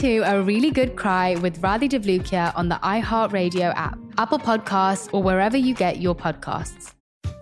to A Really Good Cry with Radhi Devlukia on the iHeartRadio app, Apple Podcasts, or wherever you get your podcasts.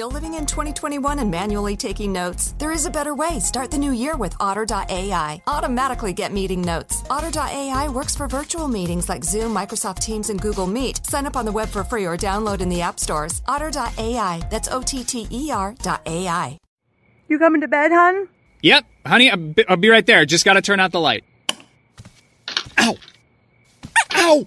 Still living in 2021 and manually taking notes? There is a better way. Start the new year with Otter.ai. Automatically get meeting notes. Otter.ai works for virtual meetings like Zoom, Microsoft Teams, and Google Meet. Sign up on the web for free or download in the app stores. Otter.ai. That's O T T E R.ai. You coming to bed, hon? Yep, honey, I'll be, I'll be right there. Just gotta turn out the light. Ow! Ow!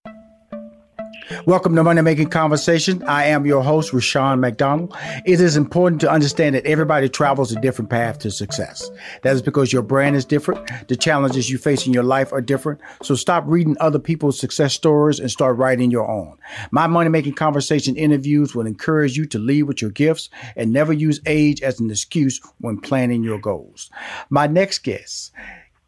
Welcome to Money Making Conversation. I am your host, Rushion McDonald. It is important to understand that everybody travels a different path to success. That is because your brand is different. The challenges you face in your life are different. So stop reading other people's success stories and start writing your own. My Money Making Conversation interviews will encourage you to lead with your gifts and never use age as an excuse when planning your goals. My next guest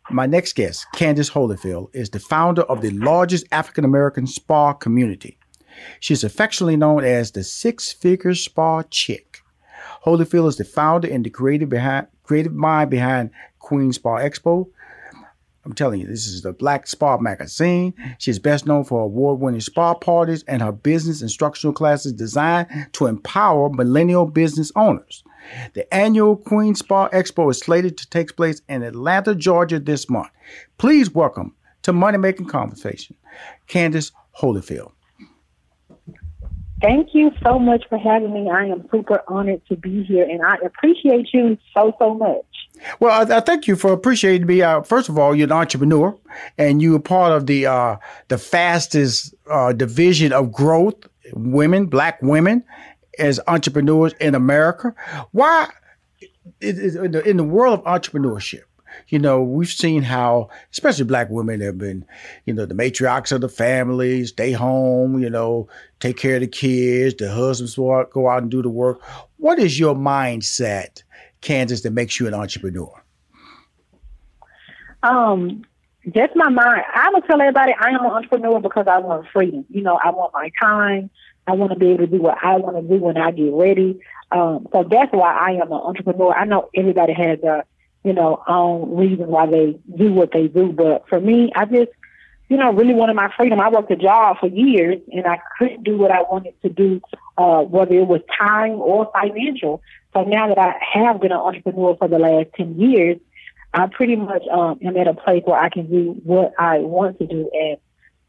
my next guest, Candace Holyfield, is the founder of the largest African American spa community. She's affectionately known as the Six Figure Spa Chick. Holyfield is the founder and the creative behind creative mind behind Queen Spa Expo. I'm telling you, this is the Black Spa magazine. She's best known for award-winning spa parties and her business instructional classes designed to empower millennial business owners. The annual Queen Spa Expo is slated to take place in Atlanta, Georgia this month. Please welcome to Money Making Conversation, Candace Holyfield. Thank you so much for having me. I am super honored to be here, and I appreciate you so, so much. Well, I, I thank you for appreciating me. Uh, first of all, you're an entrepreneur, and you are part of the uh, the fastest uh, division of growth, women, black women, as entrepreneurs in America. Why, in the, in the world of entrepreneurship, you know, we've seen how, especially black women have been, you know, the matriarchs of the family, stay home, you know, take care of the kids, the husbands go out and do the work. What is your mindset, Candace, that makes you an entrepreneur? Um, just my mind. I would tell everybody I am an entrepreneur because I want freedom. You know, I want my time. I want to be able to do what I want to do when I get ready. Um, so that's why I am an entrepreneur. I know everybody has a, you know, own reason why they do what they do, but for me, I just, you know, really wanted my freedom. I worked a job for years and I couldn't do what I wanted to do, uh, whether it was time or financial. So now that I have been an entrepreneur for the last 10 years, I pretty much um, am at a place where I can do what I want to do. And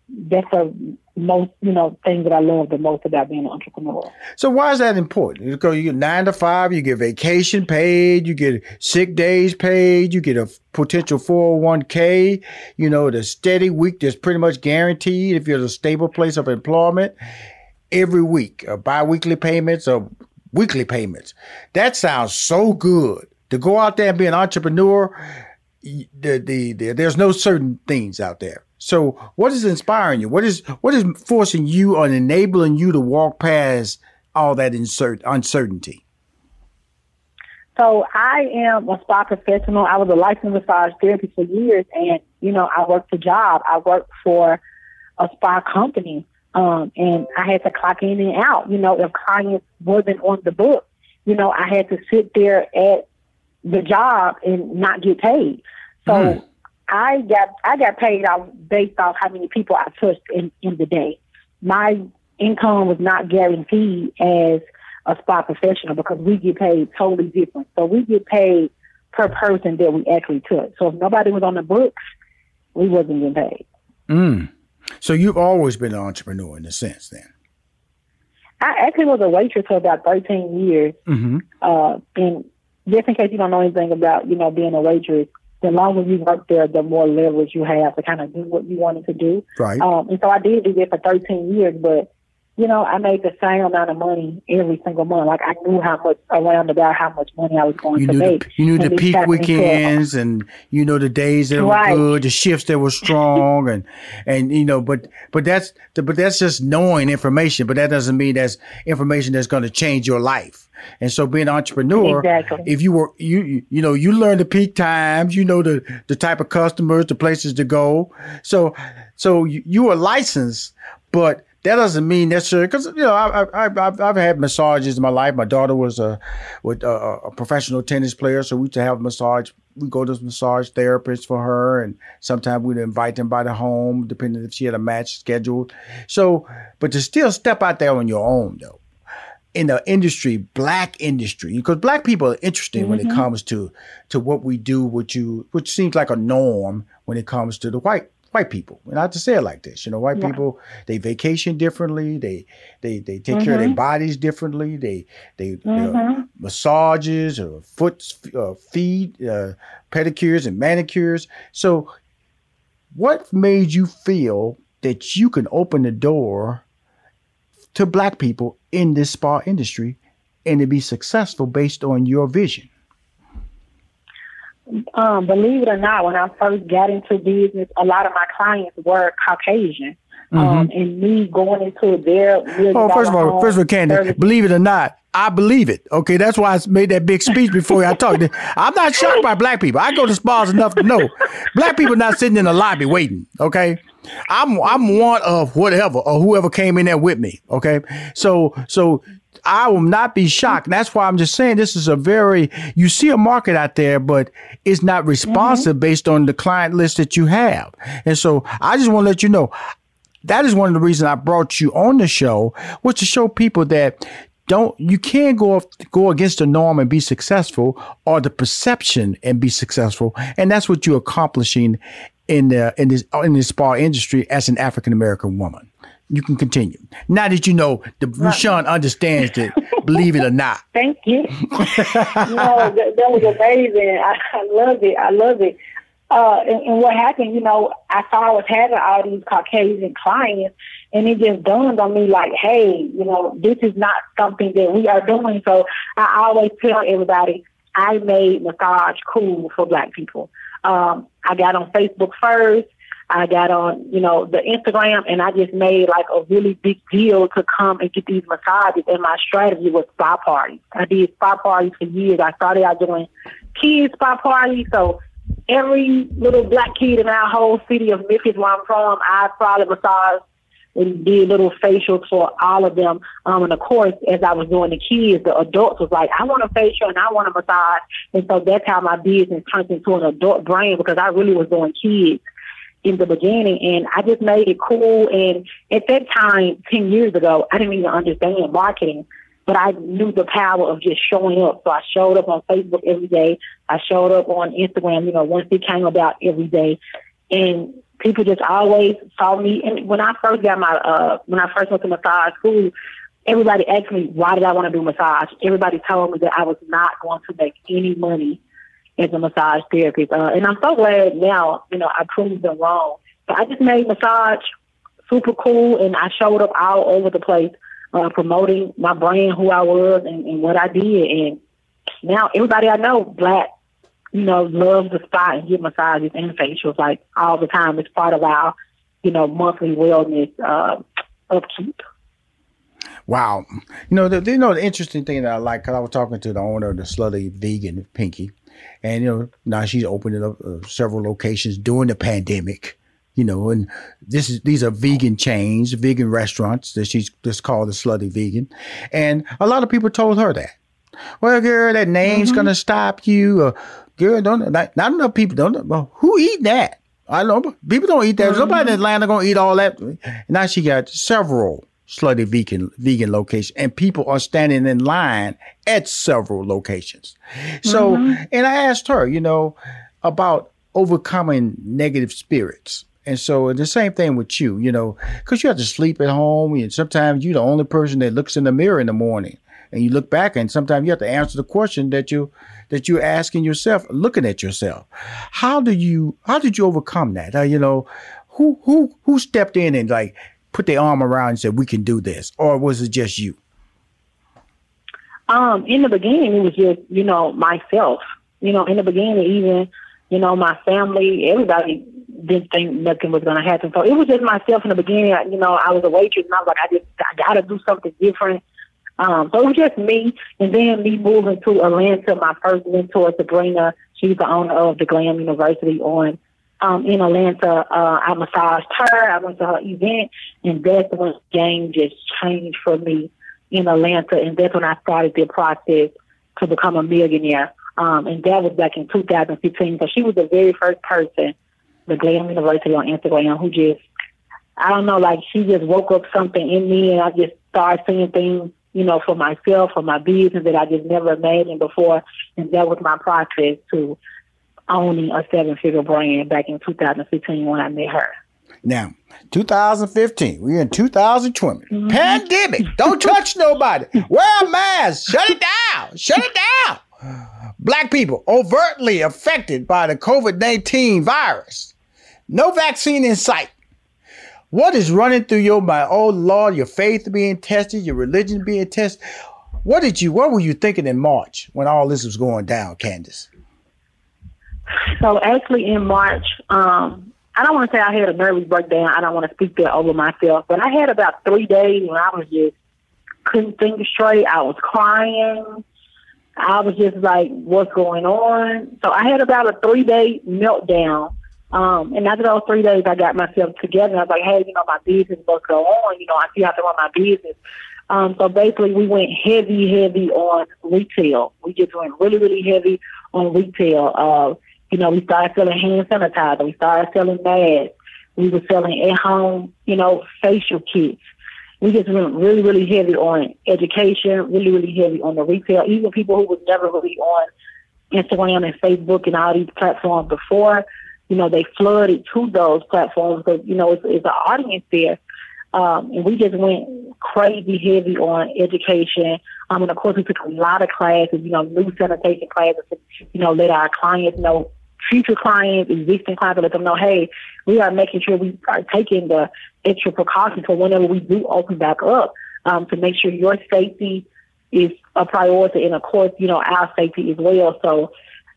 that's the most, you know, thing that I love the most about being an entrepreneur. So why is that important? Because you get nine to five, you get vacation paid, you get sick days paid, you get a potential 401k, you know, the steady week that's pretty much guaranteed if you're in a stable place of employment every week, or biweekly payments or weekly payments. That sounds so good. To go out there and be an entrepreneur, the, the, the there's no certain things out there. So, what is inspiring you? What is what is forcing you or enabling you to walk past all that insert uncertainty? So, I am a spa professional. I was a licensed massage therapist for years, and you know, I worked a job. I worked for a spa company, um, and I had to clock in and out. You know, if clients wasn't on the book, you know, I had to sit there at the job and not get paid. So. Mm I got I got paid off based off how many people I touched in, in the day. My income was not guaranteed as a spa professional because we get paid totally different. So we get paid per person that we actually touch. So if nobody was on the books, we wasn't getting paid. Mm. So you've always been an entrepreneur in a sense then? I actually was a waitress for about 13 years. Mm-hmm. Uh, and just in case you don't know anything about, you know, being a waitress, the longer you work there, the more leverage you have to kind of do what you wanted to do. Right. Um, and so I did do that for 13 years, but you know, I made the same amount of money every single month. Like I knew how much around about how much money I was going you to make. The, you knew the peak weekends, and you know the days that right. were good, the shifts that were strong, and and you know, but but that's but that's just knowing information. But that doesn't mean that's information that's going to change your life. And so, being an entrepreneur, exactly. if you were you, you you know you learn the peak times, you know the the type of customers, the places to go. So so you, you are licensed, but that doesn't mean necessarily because you know I, I, I've I've had massages in my life. My daughter was a with a, a professional tennis player, so we used to have massage. We go to massage therapists for her, and sometimes we'd invite them by the home, depending if she had a match scheduled. So, but to still step out there on your own though, in the industry, black industry, because black people are interesting mm-hmm. when it comes to to what we do, which you which seems like a norm when it comes to the white white people. And I have to say it like this, you know, white yeah. people they vacation differently. They they they take mm-hmm. care of their bodies differently. They they mm-hmm. uh, massages or foot uh, feet uh, pedicures and manicures. So, what made you feel that you can open the door to black people in this spa industry and to be successful based on your vision? Um, believe it or not, when I first got into business, a lot of my clients were Caucasian. Mm-hmm. Um, and me going into their oh, first of all, first of all, Candy, believe it or not, I believe it. Okay, that's why I made that big speech before I talked. I'm not shocked by black people. I go to spas enough to know black people not sitting in the lobby waiting. Okay, I'm I'm one of whatever or whoever came in there with me. Okay, so so I will not be shocked. And that's why I'm just saying this is a very, you see a market out there, but it's not responsive mm-hmm. based on the client list that you have. And so I just want to let you know that is one of the reasons I brought you on the show was to show people that don't you can't go off, go against the norm and be successful or the perception and be successful and that's what you're accomplishing in the in this in this spa industry as an African American woman you can continue. Now that you know the Rushion understands it, believe it or not. Thank you. no, that, that, was amazing. I, I love it. I love it. Uh, and, and, what happened, you know, I thought I was having all these Caucasian clients, and it just dawned on me like, hey, you know, this is not something that we are doing. So I always tell everybody, I made massage cool for Black people. Um, I got on Facebook first. I got on, you know, the Instagram and I just made like a really big deal to come and get these massages. And my strategy was spa parties. I did spa parties for years. I started out doing kids spa parties. So every little black kid in our whole city of Memphis where I'm from, I probably massaged and did little facials for all of them. Um, and of course, as I was doing the kids, the adults was like, I want a facial and I want a massage. And so that's how my business turned into an adult brand because I really was doing kids in the beginning and I just made it cool and at that time, ten years ago, I didn't even understand marketing. but I knew the power of just showing up. So I showed up on Facebook every day. I showed up on Instagram, you know, once it came about every day. And people just always saw me. And when I first got my, uh, when I first went to massage school, everybody asked me, why did I want to do massage? Everybody told me that I was not going to make any money a massage therapy. Uh, and I'm so glad now, you know, I proved them wrong. But I just made massage super cool and I showed up all over the place uh, promoting my brand, who I was, and, and what I did. And now everybody I know, black, you know, loves the spot and get massages and facials like all the time. It's part of our, you know, monthly wellness uh, upkeep. Wow. You know, the, you know, the interesting thing that I like, because I was talking to the owner of the Slutty Vegan, Pinky, and, you know, now she's opening up uh, several locations during the pandemic you know, and this is these are vegan chains, vegan restaurants that she's just called the slutty vegan. And a lot of people told her that. Well, girl, that name's mm-hmm. gonna stop you. Or, girl, don't not, not enough people don't well, who eat that? I know people don't eat that. Mm-hmm. Nobody in Atlanta gonna eat all that. Now she got several slutty vegan vegan location, and people are standing in line at several locations. So, mm-hmm. and I asked her, you know, about overcoming negative spirits. And so the same thing with you, you know, because you have to sleep at home, and sometimes you're the only person that looks in the mirror in the morning, and you look back, and sometimes you have to answer the question that you that you're asking yourself, looking at yourself. How do you how did you overcome that? Uh, you know, who who who stepped in and like put their arm around and said we can do this, or was it just you? Um, in the beginning, it was just you know myself. You know, in the beginning, even you know my family, everybody didn't think nothing was going to happen. So it was just myself in the beginning. I, you know, I was a waitress, and I was like, I just I got to do something different. Um, so it was just me, and then me moving to Atlanta. My first mentor, Sabrina, she's the owner of the Glam University on um, in Atlanta. Uh, I massaged her. I went to her event, and that's when game just changed for me in Atlanta, and that's when I started the process to become a millionaire. Um, and that was back in 2015. So she was the very first person the Glam University on Instagram who just I don't know, like she just woke up something in me and I just started seeing things, you know, for myself, for my business that I just never imagined before. And that was my process to owning a seven figure brand back in 2015 when I met her. Now, 2015, we're in 2020. Mm-hmm. Pandemic. Don't touch nobody. Wear a mask. Shut it down. Shut it down. Black people overtly affected by the COVID 19 virus. No vaccine in sight. What is running through your mind? Oh Lord, your faith being tested, your religion being tested. What did you what were you thinking in March when all this was going down, Candace? So actually in March, um, I don't want to say I had a nervous breakdown. I don't want to speak that over myself, but I had about three days when I was just couldn't think straight. I was crying. I was just like, what's going on? So I had about a three day meltdown um, and after those three days, I got myself together. I was like, hey, you know, my business must go on. You know, I still have to run my business. Um, so basically, we went heavy, heavy on retail. We just went really, really heavy on retail. Uh, you know, we started selling hand sanitizer. We started selling masks. We were selling at home, you know, facial kits. We just went really, really heavy on education, really, really heavy on the retail. Even people who was never really on Instagram and Facebook and all these platforms before, you know, they flooded to those platforms because, you know, it's, it's an audience there. Um, and we just went crazy heavy on education. Um, and of course, we took a lot of classes, you know, new sanitation classes, to, you know, let our clients know, future clients, existing clients, and let them know, hey, we are making sure we are taking the extra precautions for whenever we do open back up um, to make sure your safety is a priority. And of course, you know, our safety as well. So,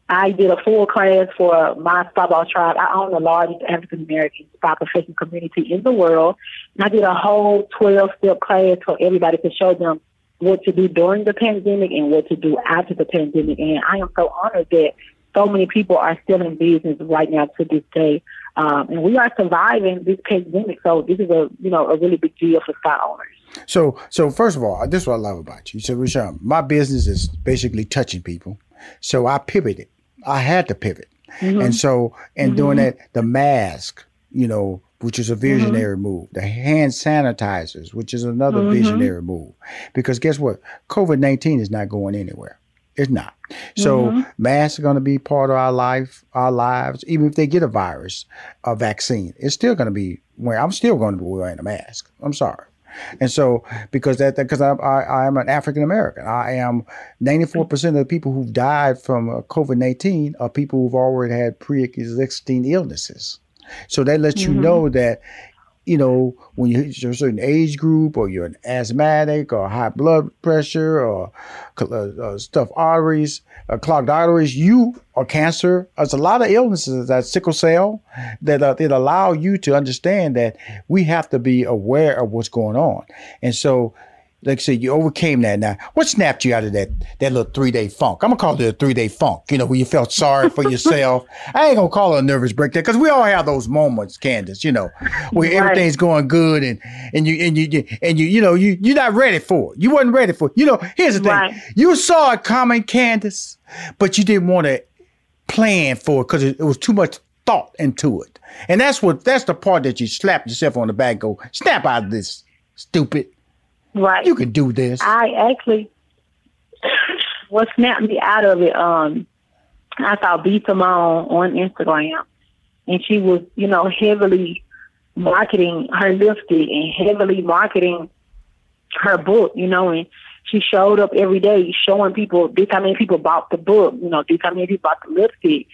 I did a full class for my Boss Tribe. I own the largest African American spa professional community in the world. And I did a whole 12 step class for everybody to show them what to do during the pandemic and what to do after the pandemic. And I am so honored that so many people are still in business right now to this day. Um, and we are surviving this pandemic. So this is a, you know, a really big deal for spa owners. So, so first of all, this is what I love about you. So, Rushion, my business is basically touching people. So I pivoted I had to pivot. Mm-hmm. And so, in mm-hmm. doing that, the mask, you know, which is a visionary mm-hmm. move. The hand sanitizers, which is another mm-hmm. visionary move. Because guess what? COVID 19 is not going anywhere. It's not. So mm-hmm. masks are going to be part of our life, our lives. Even if they get a virus, a vaccine, it's still going to be where I'm still going to be wearing a mask. I'm sorry. And so, because that, because I, I, I am an African American, I am 94% of the people who've died from uh, COVID 19 are people who've already had pre existing illnesses. So that lets mm-hmm. you know that you know, when you're a certain age group or you're an asthmatic or high blood pressure or uh, uh, stuffed arteries, uh, clogged arteries, you or cancer. There's a lot of illnesses that sickle cell that uh, that allow you to understand that we have to be aware of what's going on. And so like I said, you overcame that. Now, what snapped you out of that that little three day funk? I'm gonna call it a three day funk. You know, where you felt sorry for yourself. I ain't gonna call it a nervous breakdown because we all have those moments, Candace. You know, where right. everything's going good and and you and you and you you know you you're not ready for it. You wasn't ready for it. You know, here's the thing: right. you saw it coming, Candace, but you didn't want to plan for it because it, it was too much thought into it. And that's what that's the part that you slap yourself on the back. Go snap out of this, stupid. Right. You can do this. I actually, what snapped me out of it, um, I saw B Simone on Instagram, and she was, you know, heavily marketing her lipstick and heavily marketing her book, you know, and she showed up every day showing people this how many people bought the book, you know, this how many people bought the lipstick.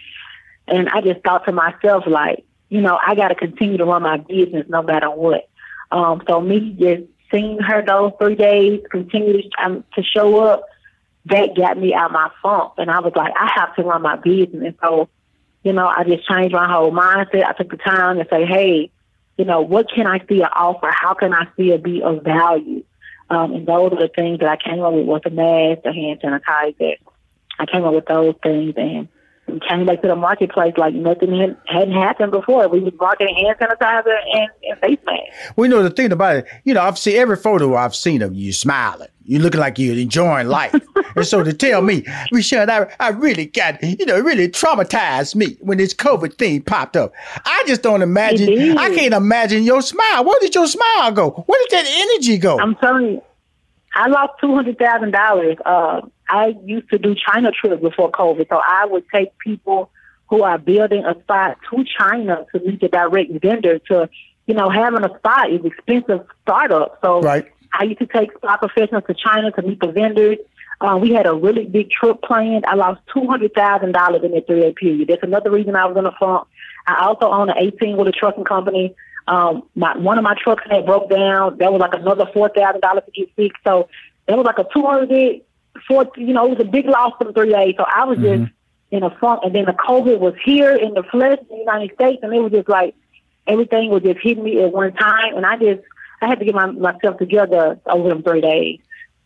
And I just thought to myself, like, you know, I got to continue to run my business no matter what. Um, so me just seeing her those three days continue to, um, to show up, that got me out of my funk. And I was like, I have to run my business. So, you know, I just changed my whole mindset. I took the time to say, hey, you know, what can I still offer? How can I still be of value? Um, and those are the things that I came up with, with the mask, the hand sanitizer. I came up with those things and came back to the marketplace like nothing had, hadn't happened before. We was marketing hand sanitizer and, and face masks. We know the thing about it. You know, I've seen every photo I've seen of you smiling. You looking like you're enjoying life. and so to tell me, Michelle, I, I really got, you know, really traumatized me when this COVID thing popped up. I just don't imagine. I can't imagine your smile. Where did your smile go? Where did that energy go? I'm telling you, I lost two hundred thousand uh, dollars I used to do China trips before COVID, so I would take people who are building a spot to China to meet the direct vendor. To you know, having a spot is expensive startup. So right. I used to take spot professionals to China to meet the vendors. Uh, we had a really big trip planned. I lost two hundred thousand dollars in that three day period. That's another reason I was in the funk. I also own an eighteen wheeler trucking company. Um, my one of my trucks had broke down. That was like another four thousand dollars to get fixed. So that was like a two hundred four, you know, it was a big loss for the three days. So I was mm-hmm. just in a funk. And then the COVID was here in the flesh in the United States, and it was just like everything was just hitting me at one time. And I just, I had to get my, myself together over them three days.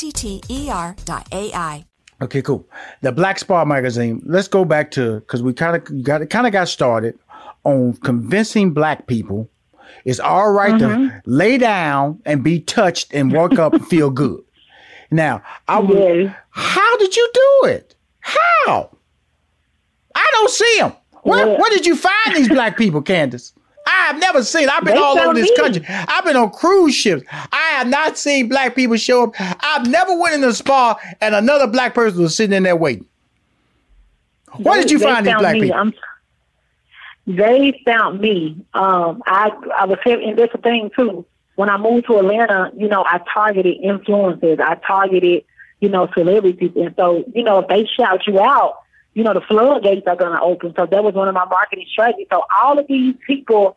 T T E R dot AI. Okay, cool. The Black Spa magazine. Let's go back to because we kind of got kind of got started on convincing black people it's all right mm-hmm. to lay down and be touched and wake up and feel good. Now, I yes. how did you do it? How? I don't see them. Where, yeah. where did you find these black people, Candace? I have never seen. I've been they all over this me. country. I've been on cruise ships. I have not seen black people show up. I've never went in a spa and another black person was sitting in there waiting. Where they, did you find these black me. people? I'm, they found me. Um, I I was and that's the thing too. When I moved to Atlanta, you know, I targeted influencers. I targeted, you know, celebrities, and so you know, if they shout you out, you know, the floodgates are going to open. So that was one of my marketing strategies. So all of these people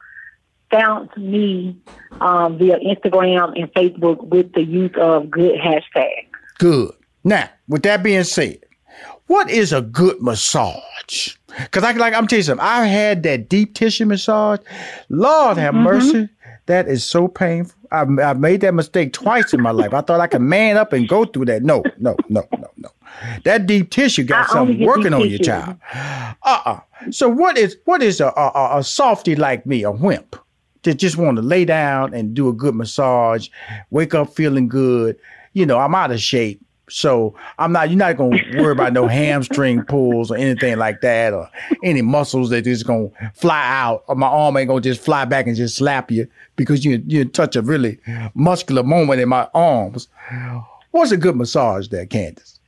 found me um, via Instagram and Facebook with the use of good hashtags. Good. Now, with that being said, what is a good massage? Because I like I'm telling you something. I had that deep tissue massage. Lord have mm-hmm. mercy. That is so painful. I've, I've made that mistake twice in my life. I thought I could man up and go through that. No, no, no, no, no. That deep tissue got I something working on your child. Uh-uh. So what is what is a, a, a softy like me, a wimp, that just want to lay down and do a good massage, wake up feeling good? You know, I'm out of shape. So I'm not. You're not gonna worry about no hamstring pulls or anything like that, or any muscles that just gonna fly out, or my arm ain't gonna just fly back and just slap you because you you touch a really muscular moment in my arms. What's a good massage there, Candace?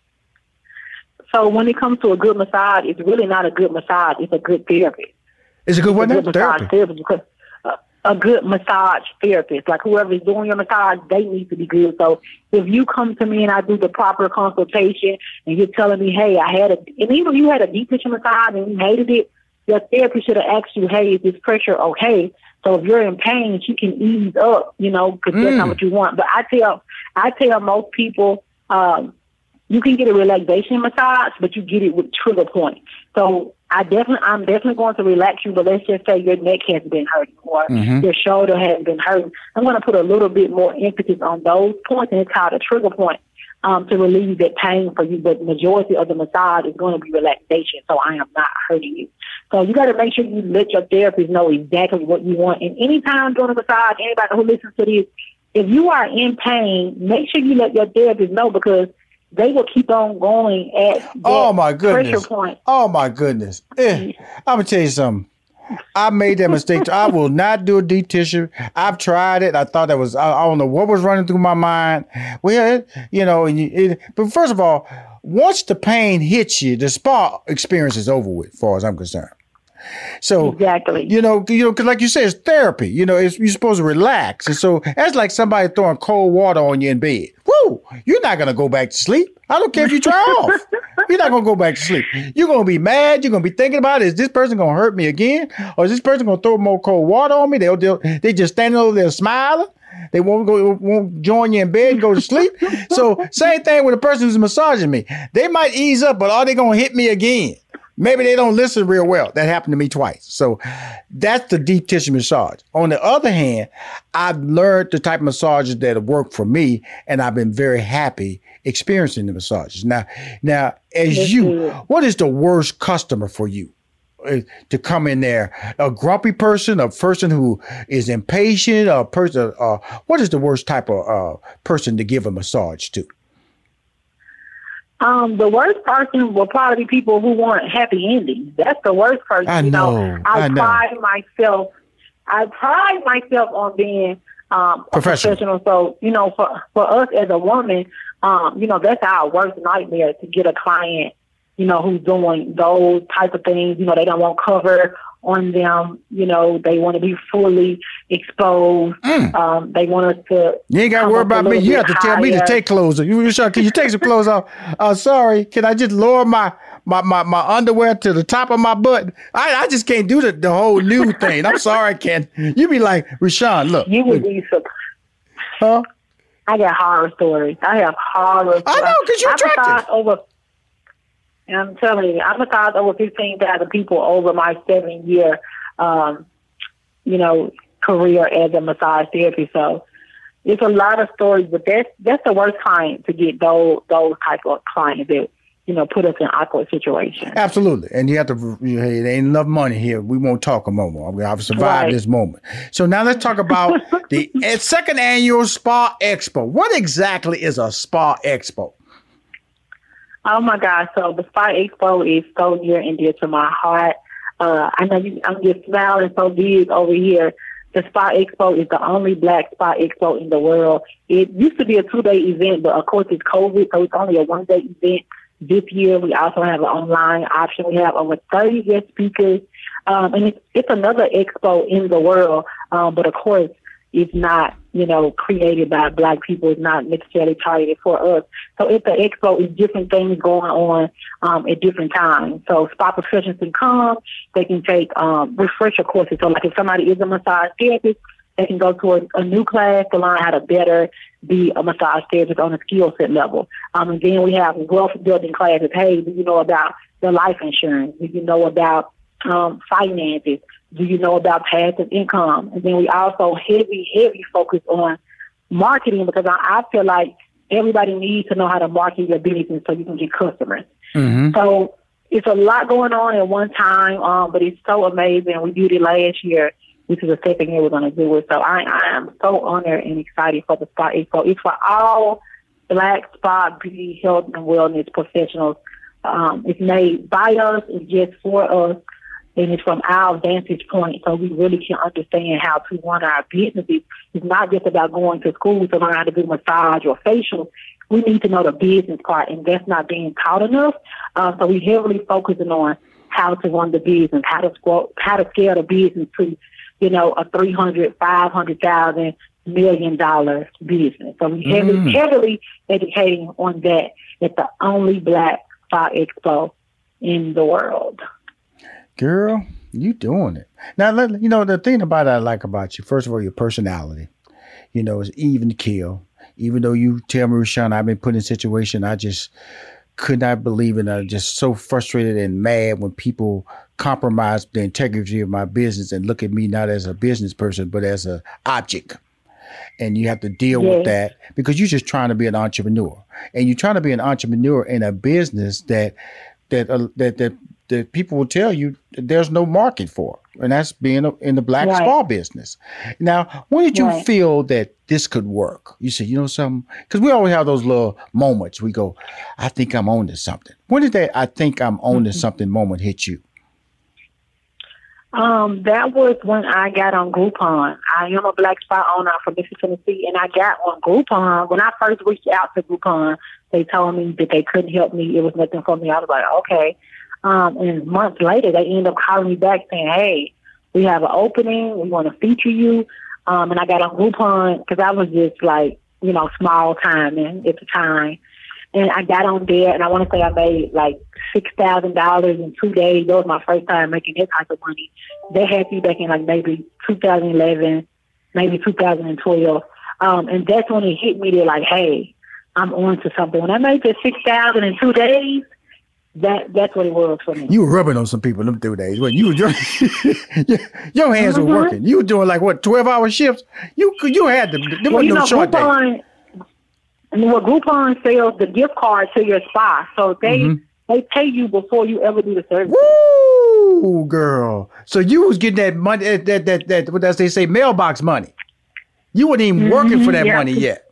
So when it comes to a good massage, it's really not a good massage. It's a good therapy. It's a good one. Good massage therapy because a good massage therapist. Like whoever's doing your massage, they need to be good. So if you come to me and I do the proper consultation and you're telling me, hey, I had a, and even if you had a deep tissue massage and you hated it, your therapist should have asked you, hey, is this pressure okay? So if you're in pain, she can ease up, you know, because mm. that's not mm. what you want. But I tell, I tell most people, um, you can get a relaxation massage, but you get it with trigger points. So I definitely, I'm definitely going to relax you, but let's just say your neck has been hurting or mm-hmm. your shoulder has been hurting. I'm going to put a little bit more emphasis on those points, and it's called a trigger point um, to relieve that pain for you. But the majority of the massage is going to be relaxation, so I am not hurting you. So you got to make sure you let your therapist know exactly what you want. And anytime during a massage, anybody who listens to this, if you are in pain, make sure you let your therapist know because they will keep on going at oh my goodness pressure point. Oh my goodness! Eh, I'm gonna tell you something. I made that mistake. I will not do a deep tissue. I've tried it. I thought that was I, I don't know what was running through my mind. Well, you know, and you, it, but first of all, once the pain hits you, the spa experience is over with, as far as I'm concerned. So exactly, you know, you know, because like you said, it's therapy. You know, it's, you're supposed to relax, and so that's like somebody throwing cold water on you in bed. You're not gonna go back to sleep. I don't care if you try off. You're not gonna go back to sleep. You're gonna be mad. You're gonna be thinking about it. Is this person gonna hurt me again, or is this person gonna throw more cold water on me? They'll, they'll they just standing over there smiling. They won't go, won't join you in bed and go to sleep. so same thing with the person who's massaging me. They might ease up, but are they gonna hit me again? Maybe they don't listen real well. That happened to me twice. So that's the deep tissue massage. On the other hand, I've learned the type of massages that have worked for me, and I've been very happy experiencing the massages. Now, now, as you, what is the worst customer for you? Uh, to come in there, a grumpy person, a person who is impatient, a person. Uh, what is the worst type of uh, person to give a massage to? Um, the worst person will probably be people who want happy endings. That's the worst person. I know. You know I, I know. pride myself. I pride myself on being um, professional. professional. So you know, for for us as a woman, um, you know, that's our worst nightmare to get a client, you know, who's doing those type of things. You know, they don't want cover on them. You know, they want to be fully exposed. Mm. Um, they want us to. You ain't got to worry about me. You have to higher. tell me to take clothes. You, you can you take some clothes off? Uh, sorry, can I just lower my my, my, my underwear to the top of my butt. I, I just can't do the, the whole new thing. I'm sorry, Ken. You be like, Rushion, look. You would be surprised. Huh? I got horror stories. I have horror. I know because you're attractive. Over, and I'm telling you, I massaged over 15,000 people over my seven year, um, you know, career as a massage therapist. So it's a lot of stories, but that's that's the worst client to get those those type of clients that you know put us in awkward situations. Absolutely, and you have to. You know, there ain't enough money here. We won't talk a moment. I've survived right. this moment. So now let's talk about the second annual Spa Expo. What exactly is a Spa Expo? Oh my God! So the Spa Expo is so near and dear to my heart. Uh, I know you, I'm just smiling so big over here. The Spa Expo is the only black spa expo in the world. It used to be a two day event, but of course it's COVID, so it's only a one day event. This year we also have an online option. We have over 30 guest speakers, um, and it's, it's another expo in the world, um, but of course it's not, you know, created by black people. is not necessarily targeted for us. So at the expo, is different things going on um, at different times. So spa professionals can come. They can take um, refresher courses. So like if somebody is a massage therapist, they can go to a, a new class to learn how to better be a massage therapist on a skill set level. Um, and then we have wealth building classes. Hey, do you know about the life insurance? Do you know about um, finances? Do you know about passive income? And then we also heavy, heavy focus on marketing because I, I feel like everybody needs to know how to market your business so you can get customers. Mm-hmm. So it's a lot going on at one time, um, but it's so amazing. We did it last year. This is the second year we're going to do it. So I, I am so honored and excited for the Spa Expo. It's for all Black spa beauty, health, and wellness professionals. Um, it's made by us. It's just for us and it's from our vantage point so we really can understand how to run our businesses. It's not just about going to school to learn how to do massage or facial. We need to know the business part, and that's not being taught enough. Uh, so we're heavily focusing on how to run the business, how to scale, how to scale the business to, you know, a three hundred, five hundred thousand million dollar business. So we heavily, mm. heavily educating on that. It's the only black spa expo in the world. Girl, you doing it. Now, let, you know, the thing about I like about you, first of all, your personality, you know, is even kill. Even though you tell me, Rushion, I've been put in a situation I just could not believe it. I'm just so frustrated and mad when people compromise the integrity of my business and look at me not as a business person, but as an object. And you have to deal yeah. with that because you're just trying to be an entrepreneur, and you're trying to be an entrepreneur in a business that that uh, that that that people will tell you there's no market for, and that's being in the black right. spa business. Now, when did you right. feel that this could work? You said, you know, something because we always have those little moments. We go, I think I'm on to something. When did that I think I'm on to mm-hmm. something moment hit you? Um, that was when I got on Groupon. I am a black spa owner from Memphis, Tennessee, and I got on Groupon. When I first reached out to Groupon, they told me that they couldn't help me. It was nothing for me. I was like, okay. Um, and months later, they end up calling me back saying, "Hey, we have an opening. We want to feature you." Um, and I got on Groupon because I was just like, you know, small time and at the time. And I got on there, and I want to say I made like six thousand dollars in two days. That was my first time making that type of money. They had me back in like maybe 2011, maybe 2012, um, and that's when it hit me. They're like, "Hey, I'm on to something." When I made that six thousand in two days, that that's what it was for me. You were rubbing on some people them two days. When you were your, your hands mm-hmm. were working. You were doing like what twelve hour shifts. You you had them. There well, you no know, short Groupon, days. Well, Groupon sells the gift card to your spa, so they mm-hmm. they pay you before you ever do the service. Woo, girl! So you was getting that money, that that that, that what does they say, mailbox money. You weren't even mm-hmm. working for that yeah. money yet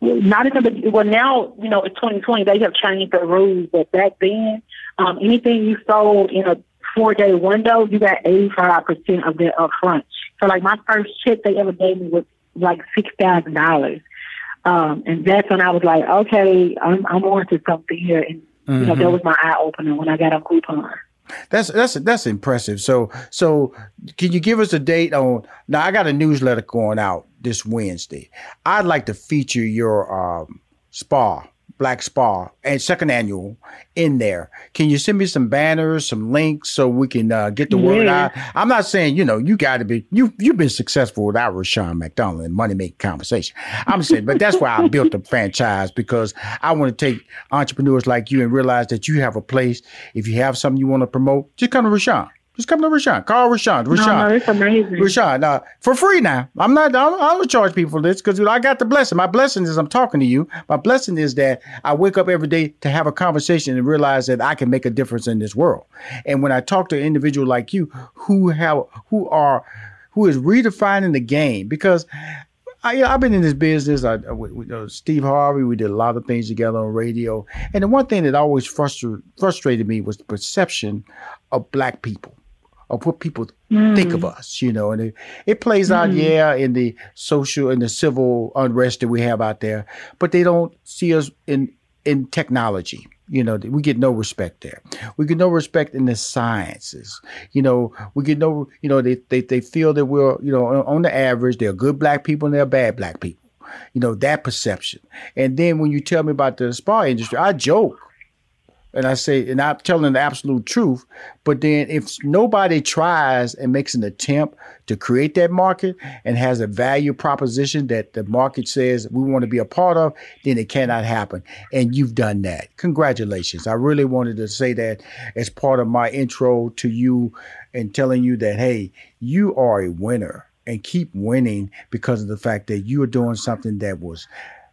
not in the well now you know it's 2020 they have changed the rules but back then um, anything you sold in a four day window you got 85 percent of that up front so like my first check they ever gave me was like six thousand dollars um, and that's when I was like okay I'm I'm on to something here and mm-hmm. you know that mm-hmm. was my eye opener when I got a Groupon. That's that's that's impressive. So so can you give us a date on now I got a newsletter going out this Wednesday. I'd like to feature your um, spa Black Spa and second annual in there. Can you send me some banners, some links so we can uh, get the yeah. word out? I'm not saying, you know, you got to be, you, you've been successful without Rushion McDonald and Money Making Conversation. I'm saying, but that's why I built the franchise because I want to take entrepreneurs like you and realize that you have a place. If you have something you want to promote, just come to Rushion. Just come to Rushion. Call Rushion. Rushion. No, no, it's amazing. Rushion, for free now. I'm not. I don't, I don't charge people for this because I got the blessing. My blessing is I'm talking to you. My blessing is that I wake up every day to have a conversation and realize that I can make a difference in this world. And when I talk to an individual like you who have who are who is redefining the game because I, have been in this business. I, we, we, uh, Steve Harvey, we did a lot of things together on radio. And the one thing that always frustra- frustrated me was the perception of black people of what people mm. think of us, you know, and it, it plays mm. out, yeah, in the social and the civil unrest that we have out there, but they don't see us in in technology. You know, we get no respect there. We get no respect in the sciences. You know, we get no, you know, they, they, they feel that we're, you know, on the average, they're good black people and they're bad black people. You know, that perception. And then when you tell me about the spa industry, I joke and I say, and I'm telling the absolute truth. But then if nobody tries and makes an attempt to create that market and has a value proposition that the market says we want to be a part of, then it cannot happen. And you've done that. Congratulations. I really wanted to say that as part of my intro to you and telling you that, hey, you are a winner and keep winning because of the fact that you are doing something that was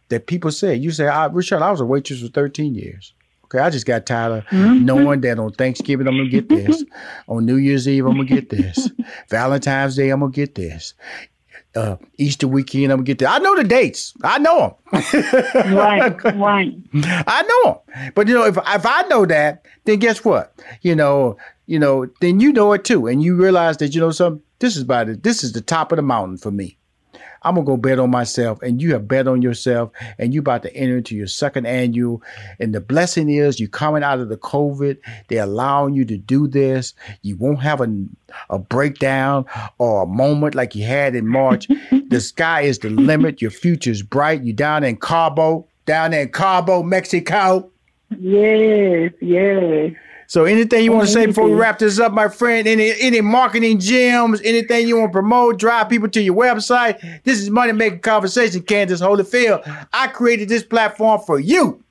that people say. You say, I, Richard, I was a waitress for 13 years. Okay, I just got tired of mm-hmm. knowing that on Thanksgiving I'm gonna get this, on New Year's Eve I'm gonna get this, Valentine's Day I'm gonna get this, uh, Easter weekend I'm gonna get this. I know the dates. I know them. right, right. I know them. But you know, if if I know that, then guess what? You know, you know, then you know it too, and you realize that you know something. This is about it. This is the top of the mountain for me. I'm gonna go bet on myself, and you have bet on yourself, and you about to enter into your second annual. And the blessing is you coming out of the COVID, they're allowing you to do this. You won't have a a breakdown or a moment like you had in March. the sky is the limit. Your future is bright. You're down in Cabo, down in Cabo, Mexico. Yes, yes. So anything you want to say before we wrap this up, my friend? Any any marketing gems? Anything you want to promote? Drive people to your website. This is Money Making Conversation, Candace Holyfield. I created this platform for you.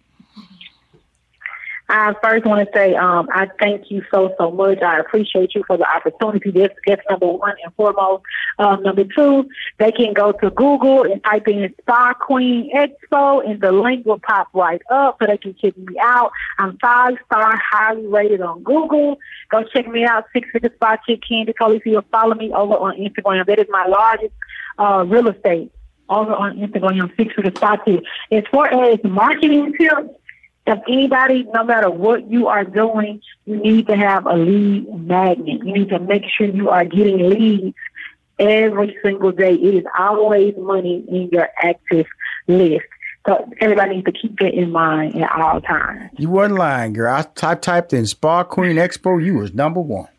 I first want to say um, I thank you so so much. I appreciate you for the opportunity. That's, that's number one and foremost. Um, number two, they can go to Google and type in Spa Queen Expo, and the link will pop right up so they can check me out. I'm five star, highly rated on Google. Go check me out. Six Figure Spa Chick Candy Holyfield. Follow me over on Instagram. That is my largest uh, real estate over on Instagram. Six Figure Spa Chick. As far as marketing tips if anybody, no matter what you are doing, you need to have a lead magnet. You need to make sure you are getting leads every single day. It is always money in your active list. So everybody needs to keep that in mind at all times. You weren't lying, girl. I, I typed in Spa Queen Expo. You was number one.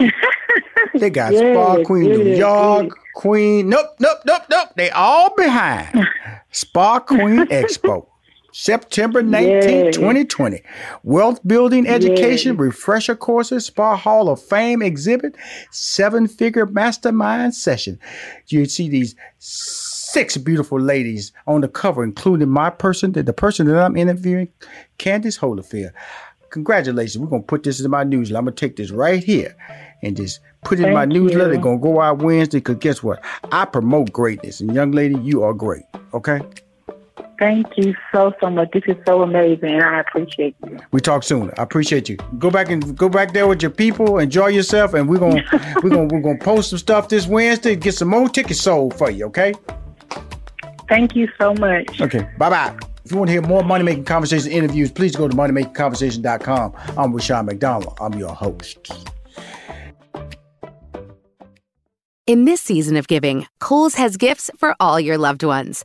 they got yes, Spa Queen yes, New York, yes. Queen. Nope, nope, nope, nope. They all behind Spa Queen Expo. September 19, yeah. 2020. Wealth building education, yeah. refresher courses, Spa Hall of Fame exhibit, seven figure mastermind session. You see these six beautiful ladies on the cover, including my person, the person that I'm interviewing, Candace Holyfield. Congratulations. We're going to put this in my newsletter. I'm going to take this right here and just put it Thank in my newsletter. It's going to go out Wednesday because guess what? I promote greatness. And young lady, you are great. Okay? Thank you so so much. This is so amazing. and I appreciate you. We talk soon. I appreciate you. Go back and go back there with your people. Enjoy yourself, and we're gonna we're gonna we're gonna post some stuff this Wednesday. Get some more tickets sold for you. Okay. Thank you so much. Okay. Bye bye. If you want to hear more money making conversation interviews, please go to moneymakingconversation.com. I'm Rushion McDonald. I'm your host. In this season of giving, Kohl's has gifts for all your loved ones.